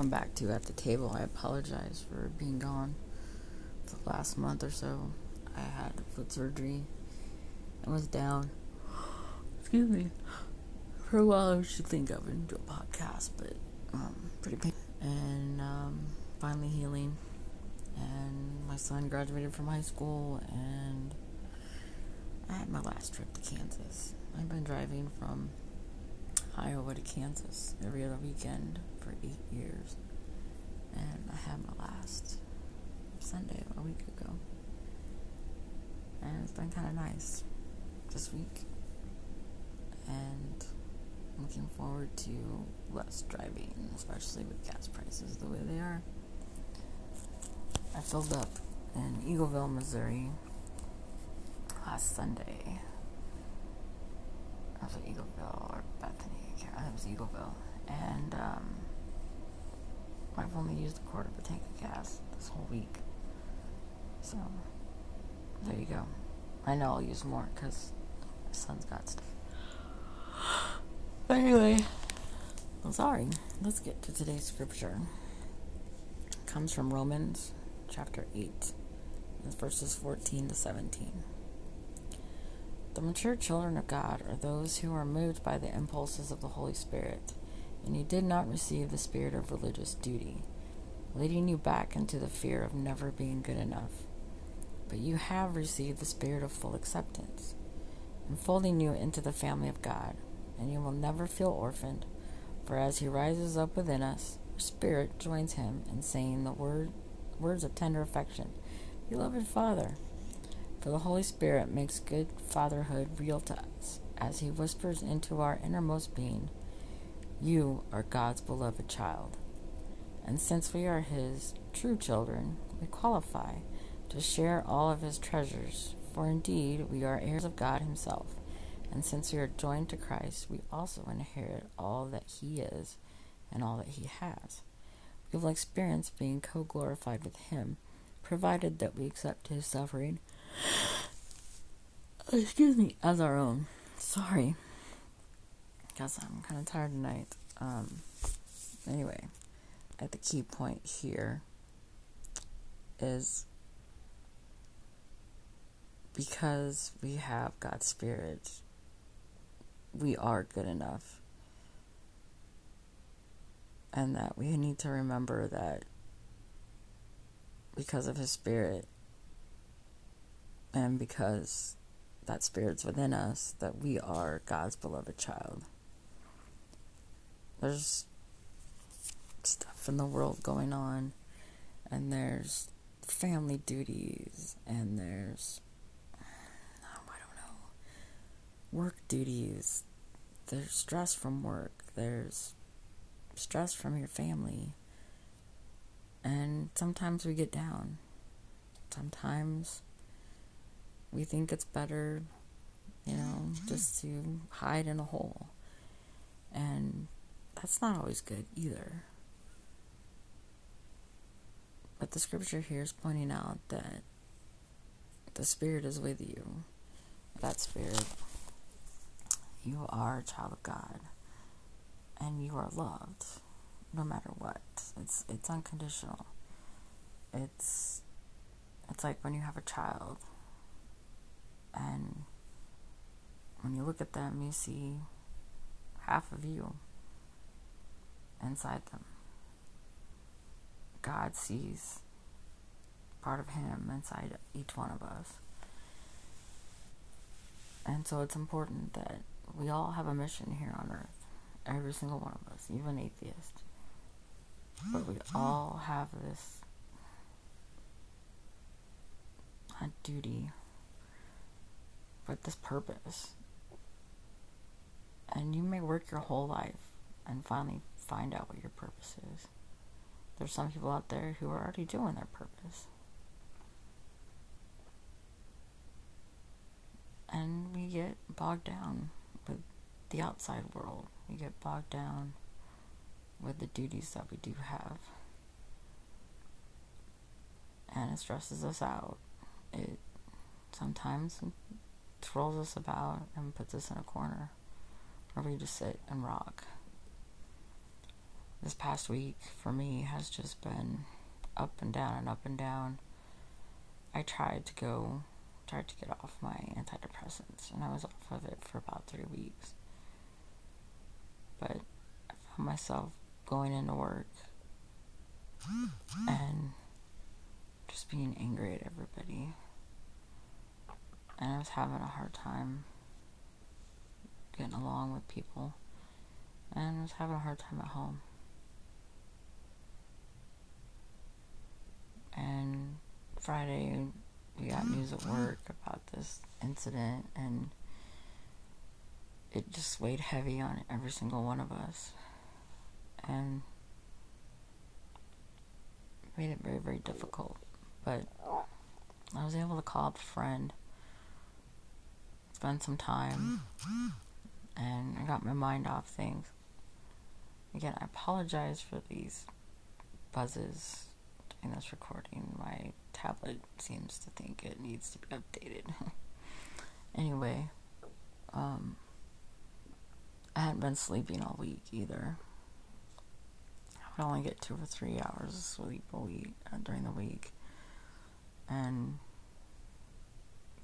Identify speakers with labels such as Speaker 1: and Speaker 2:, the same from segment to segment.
Speaker 1: welcome back to At the Table. I apologize for being gone the last month or so. I had foot surgery and was down. Excuse me. For a while, I should think of and do a podcast, but um, pretty painful. And um, finally healing. And my son graduated from high school, and I had my last trip to Kansas. I've been driving from Iowa to Kansas every other weekend for eight years. And I had my last Sunday a week ago. And it's been kind of nice this week. And I'm looking forward to less driving, especially with gas prices the way they are. I filled up in Eagleville, Missouri last Sunday. I was at Eagleville or Bethany it was Eagleville, and um, I've only used a quarter of a tank of gas this whole week. So there you go. I know I'll use more because my son's got stuff. But anyway, I'm sorry. Let's get to today's scripture. It comes from Romans chapter 8, verses 14 to 17. The mature children of God are those who are moved by the impulses of the Holy Spirit, and you did not receive the spirit of religious duty, leading you back into the fear of never being good enough. But you have received the spirit of full acceptance, enfolding you into the family of God, and you will never feel orphaned, for as He rises up within us, our spirit joins Him in saying the word, words of tender affection Beloved Father. For the Holy Spirit makes good fatherhood real to us as He whispers into our innermost being, You are God's beloved child. And since we are His true children, we qualify to share all of His treasures, for indeed we are heirs of God Himself. And since we are joined to Christ, we also inherit all that He is and all that He has. We will experience being co glorified with Him, provided that we accept His suffering excuse me, as our own. Sorry. Guess I'm kind of tired tonight. Um, anyway, at the key point here is because we have God's Spirit, we are good enough. And that we need to remember that because of His Spirit, and because that spirit's within us, that we are God's beloved child. There's stuff in the world going on, and there's family duties, and there's, I don't know, work duties. There's stress from work, there's stress from your family. And sometimes we get down. Sometimes we think it's better, you know, mm-hmm. just to hide in a hole. And that's not always good either. But the scripture here is pointing out that the Spirit is with you. That Spirit, you are a child of God, and you are loved, no matter what. It's it's unconditional. It's it's like when you have a child and when you look at them, you see half of you inside them. God sees part of Him inside each one of us. And so it's important that we all have a mission here on earth. Every single one of us, even atheists. But we all have this a duty with this purpose. And you may work your whole life and finally find out what your purpose is. There's some people out there who are already doing their purpose. And we get bogged down with the outside world. We get bogged down with the duties that we do have. And it stresses us out. It sometimes throws us about and puts us in a corner where we just sit and rock. this past week for me has just been up and down and up and down. I tried to go, tried to get off my antidepressants, and I was off of it for about three weeks. But I found myself going into work and just being angry at everybody. And I was having a hard time getting along with people. And I was having a hard time at home. And Friday, we got news at work about this incident, and it just weighed heavy on every single one of us. And made it very, very difficult. But I was able to call up a friend, spend some time, and I got my mind off things. Again, I apologize for these buzzes in this recording. My tablet seems to think it needs to be updated. anyway, um, I hadn't been sleeping all week either. I would only get two or three hours of sleep a week uh, during the week, and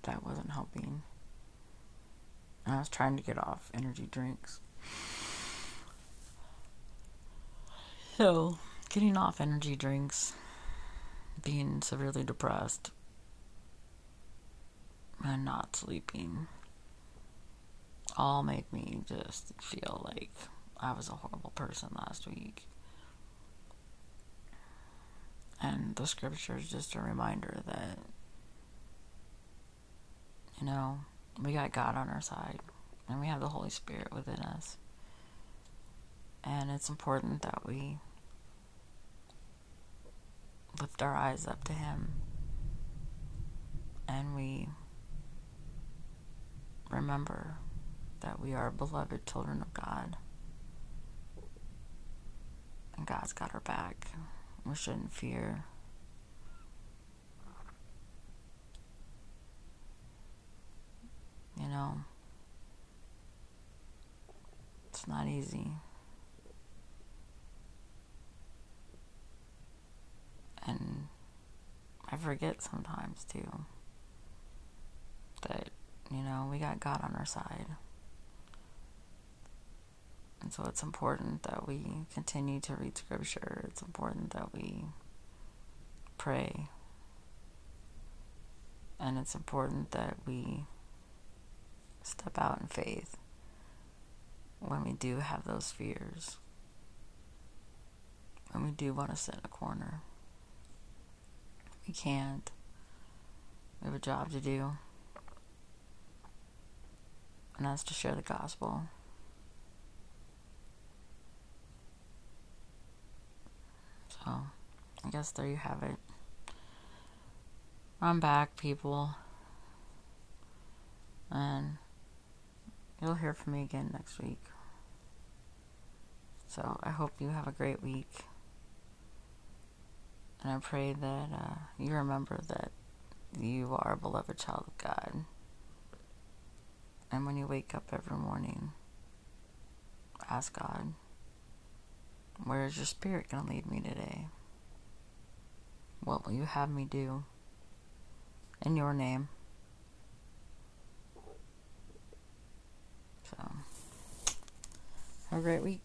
Speaker 1: that wasn't helping. I was trying to get off energy drinks. So, getting off energy drinks, being severely depressed, and not sleeping all made me just feel like I was a horrible person last week. And the scripture is just a reminder that, you know, we got God on our side and we have the Holy Spirit within us. And it's important that we lift our eyes up to Him and we remember that we are beloved children of God. And God's got our back. We shouldn't fear. You know, easy. And I forget sometimes too that, you know, we got God on our side. And so it's important that we continue to read scripture. It's important that we pray. And it's important that we step out in faith when we do have those fears. When we do want to sit in a corner. We can't. We have a job to do. And that's to share the gospel. So, I guess there you have it. I'm back, people. And you'll hear from me again next week. So, I hope you have a great week. And I pray that uh, you remember that you are a beloved child of God. And when you wake up every morning, ask God. Where is your spirit going to lead me today? What will you have me do? In your name. So, have a great week.